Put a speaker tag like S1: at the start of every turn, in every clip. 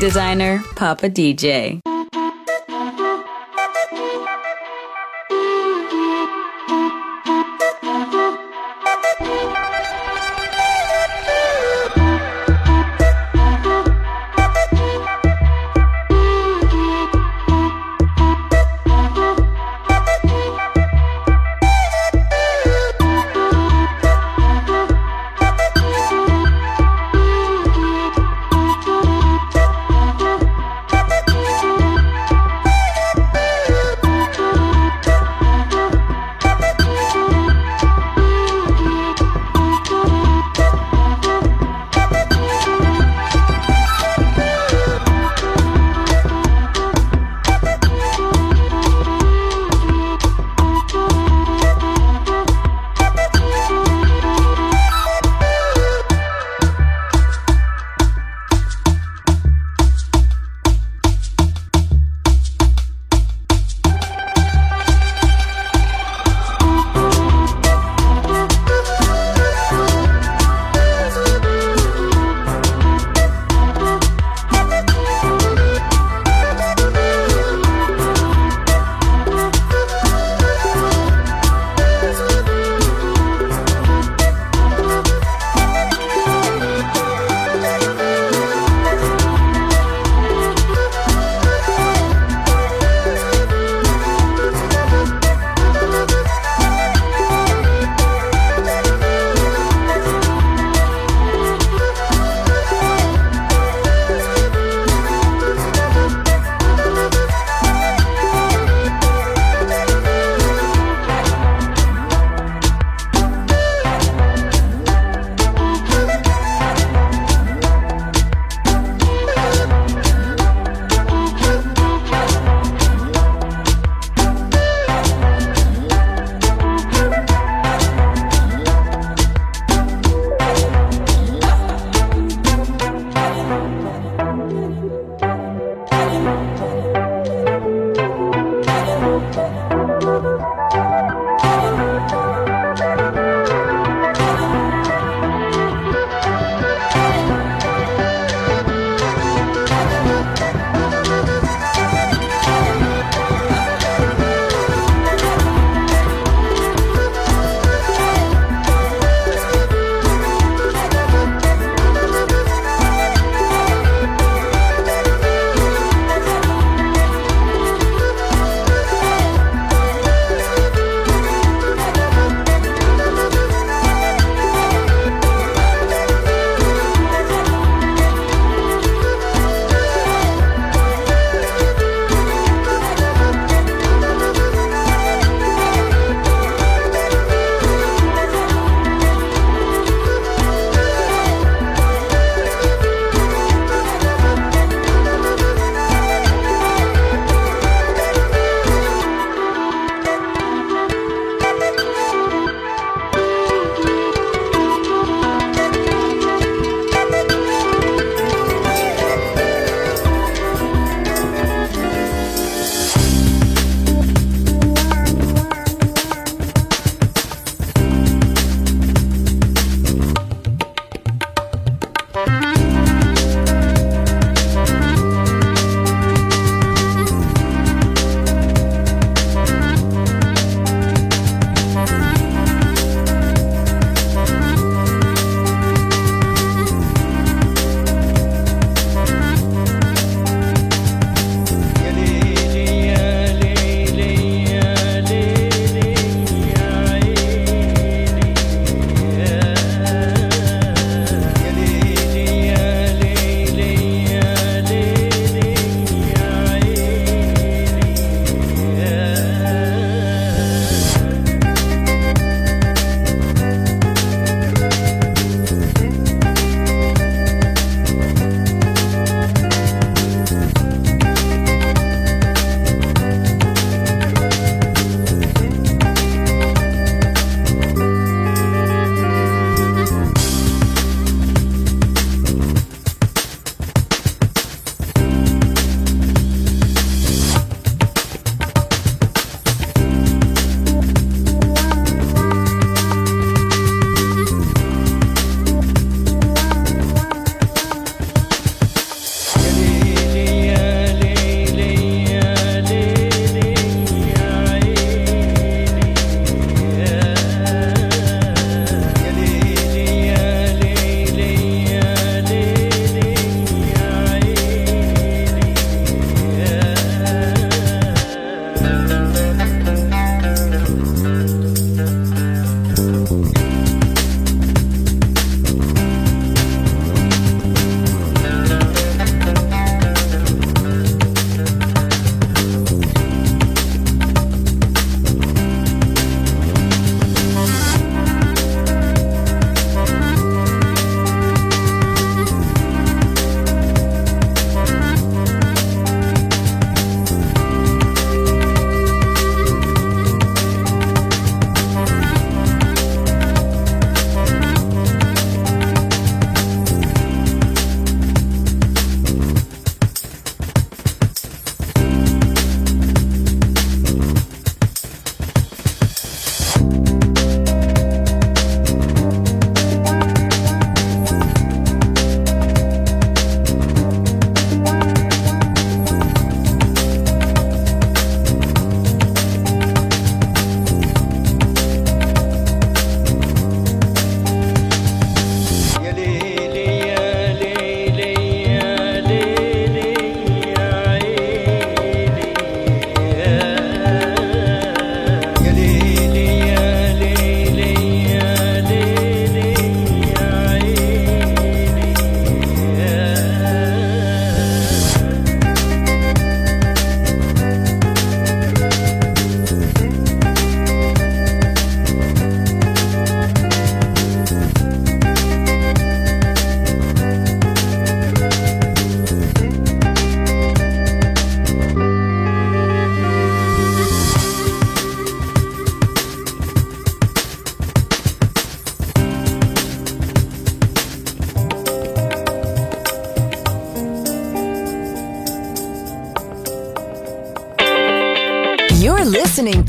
S1: Designer Papa DJ.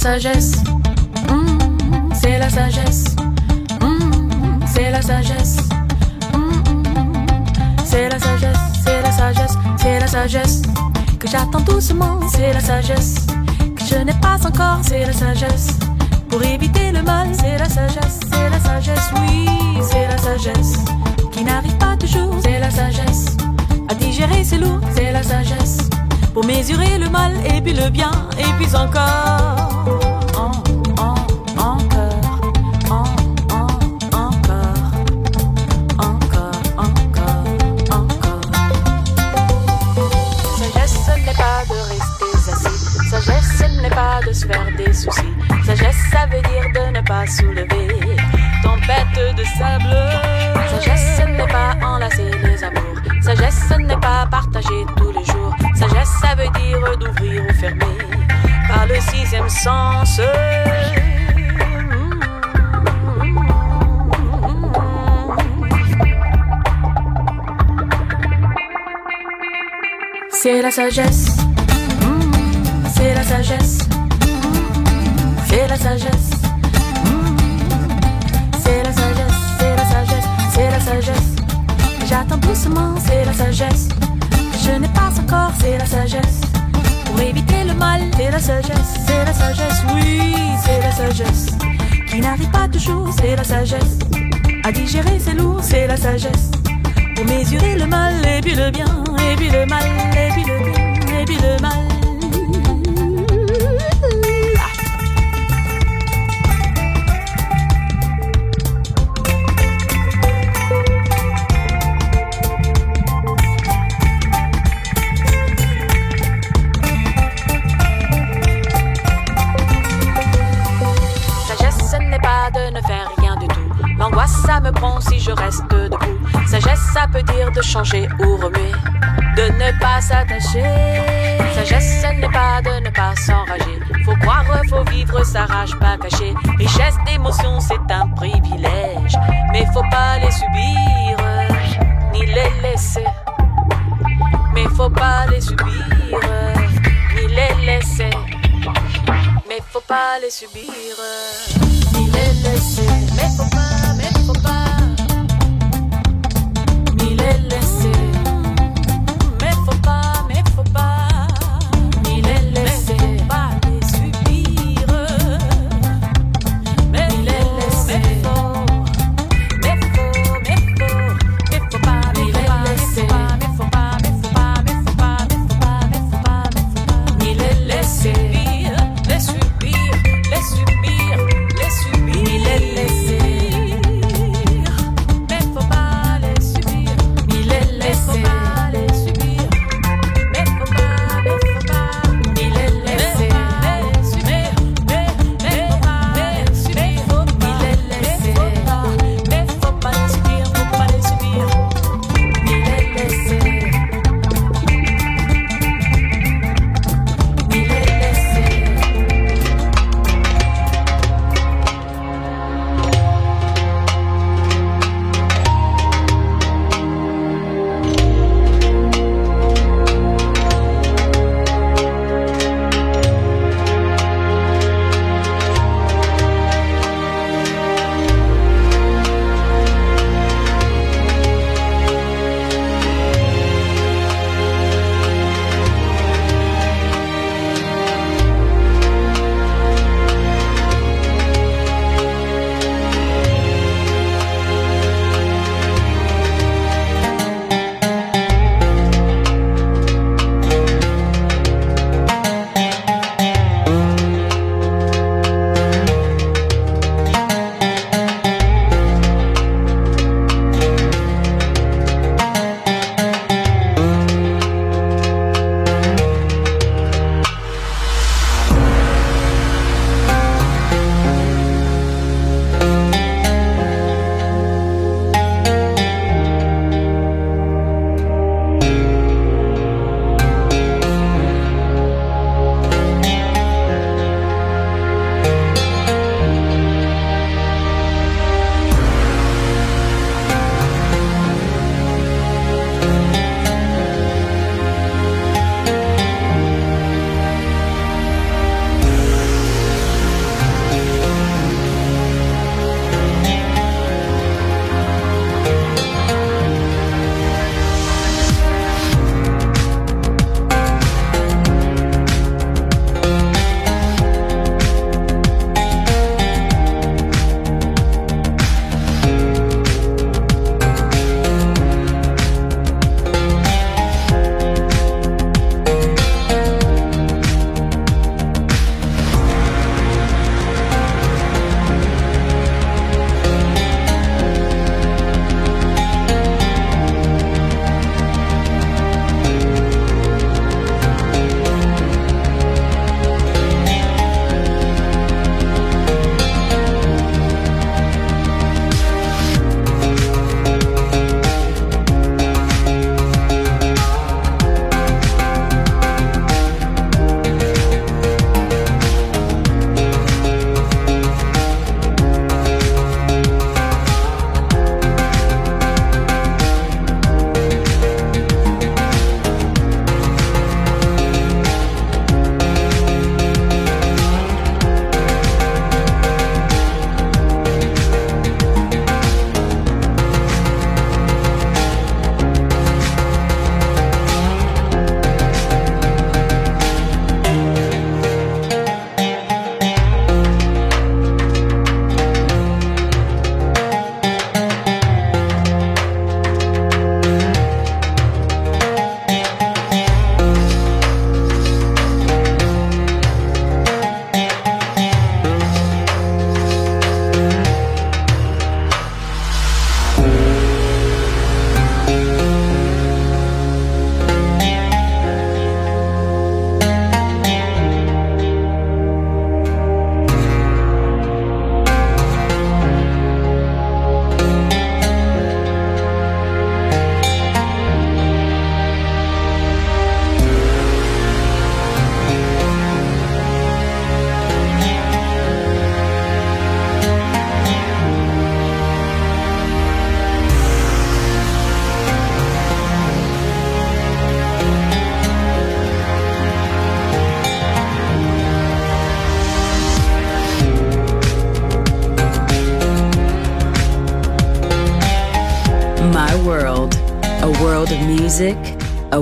S2: Sagesse, Mmh, c'est la sagesse, Mmh, c'est la sagesse, Mmh, c'est la sagesse, c'est la sagesse, c'est la sagesse que j'attends doucement, c'est la sagesse que je n'ai pas encore, c'est la sagesse pour éviter le mal, c'est la sagesse, c'est la sagesse, oui, c'est la sagesse qui n'arrive pas toujours, c'est la sagesse à digérer c'est lourd, c'est la sagesse pour mesurer le mal et puis le bien et puis encore. En, en, encore, en, en, encore, encore, encore, encore. Sagesse, ce n'est pas de rester assis. Sagesse, ce n'est pas de se faire des soucis. Sagesse, ça veut dire de ne pas soulever tempête de sable. Sagesse, ce n'est pas enlacer les amours. Sagesse, ce n'est pas partager tous les jours. Sagesse, ça veut dire d'ouvrir ou fermer par le sixième sens. C'est la sagesse, c'est la sagesse, c'est la sagesse, c'est la sagesse, c'est la sagesse, c'est la sagesse. J'attends doucement, c'est la sagesse. Je n'ai pas encore, c'est la sagesse. Pour éviter le mal, c'est la sagesse, c'est la sagesse, oui, c'est la sagesse. Qui n'arrive pas toujours, c'est la sagesse. À digérer, c'est lourd, c'est la sagesse. Pour mesurer le mal, et puis le bien, et puis le mal, et puis le bien, et puis le mal.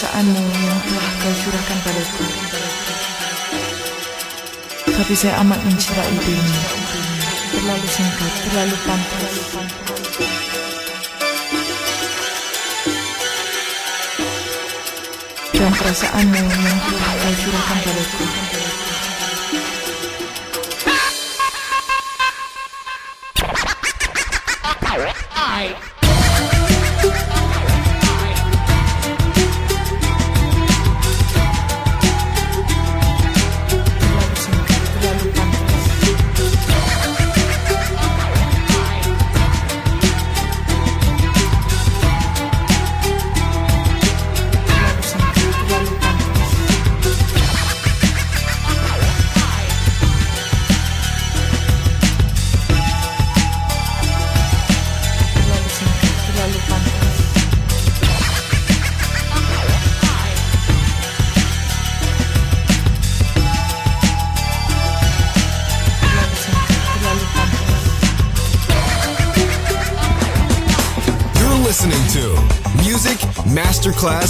S3: Perasaanmu yang telah kau curahkan padaku. Tapi saya amat mencintai dirimu. Terlalu singkat, terlalu pantas. Dan perasaanmu yang telah kau curahkan padaku.
S4: class.